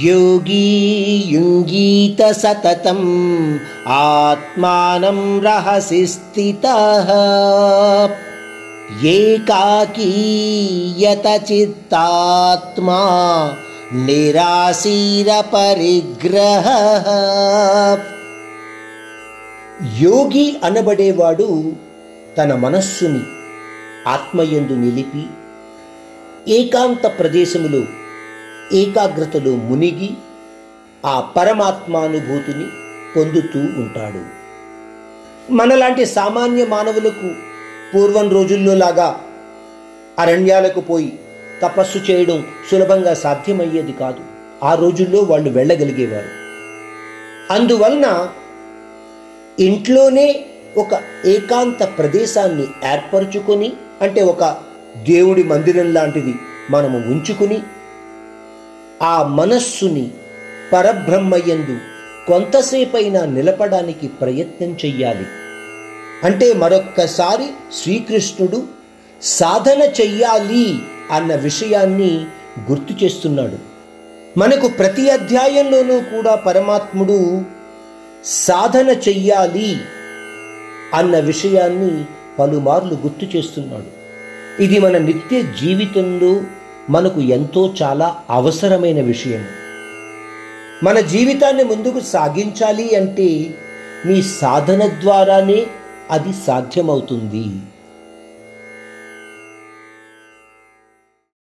योगी युञ्जीत सततम् आत्मानं रहसि स्थितः एकाकीयतचित्तात्मा నిరాశీరపరిగ్రహ యోగి అనబడేవాడు తన మనస్సుని ఆత్మయందు నిలిపి ఏకాంత ప్రదేశములో ఏకాగ్రతలో మునిగి ఆ పరమాత్మానుభూతిని పొందుతూ ఉంటాడు. మనలాంటి సామాన్య మానవులకు పూర్వం రోజుల్లో లాగా అరణ్యాలకు పోయి తపస్సు చేయడం సులభంగా సాధ్యమయ్యేది కాదు. ఆ రోజుల్లో వాళ్ళు వెళ్ళగలిగేవారు. అందువలన ఇంట్లోనే ఒక ఏకాంత ప్రదేశాన్ని ఏర్పరచుకొని అంటే ఒక దేవుడి మందిరం లాంటిది మనము ఉంచుకుని ఆ మనస్సుని పరబ్రహ్మయందు కొంతసేపైనా నిలపడానికి ప్రయత్నం చెయ్యాలి. అంటే మరొక్కసారి శ్రీకృష్ణుడు సాధన చెయ్యాలి అన్న విషయాన్ని గుర్తు చేస్తున్నాడు. మనకు ప్రతి అధ్యాయంలోనూ కూడా పరమాత్ముడు సాధన చెయ్యాలి అన్న విషయాన్ని పలుమార్లు గుర్తు చేస్తున్నాడు. ఇది మన నిత్య జీవితంలో మనకు ఎంతో చాలా అవసరమైన విషయం. మన జీవితాన్ని ముందుకు సాగించాలి అంటే మీ సాధన ద్వారానే అది సాధ్యమవుతుంది.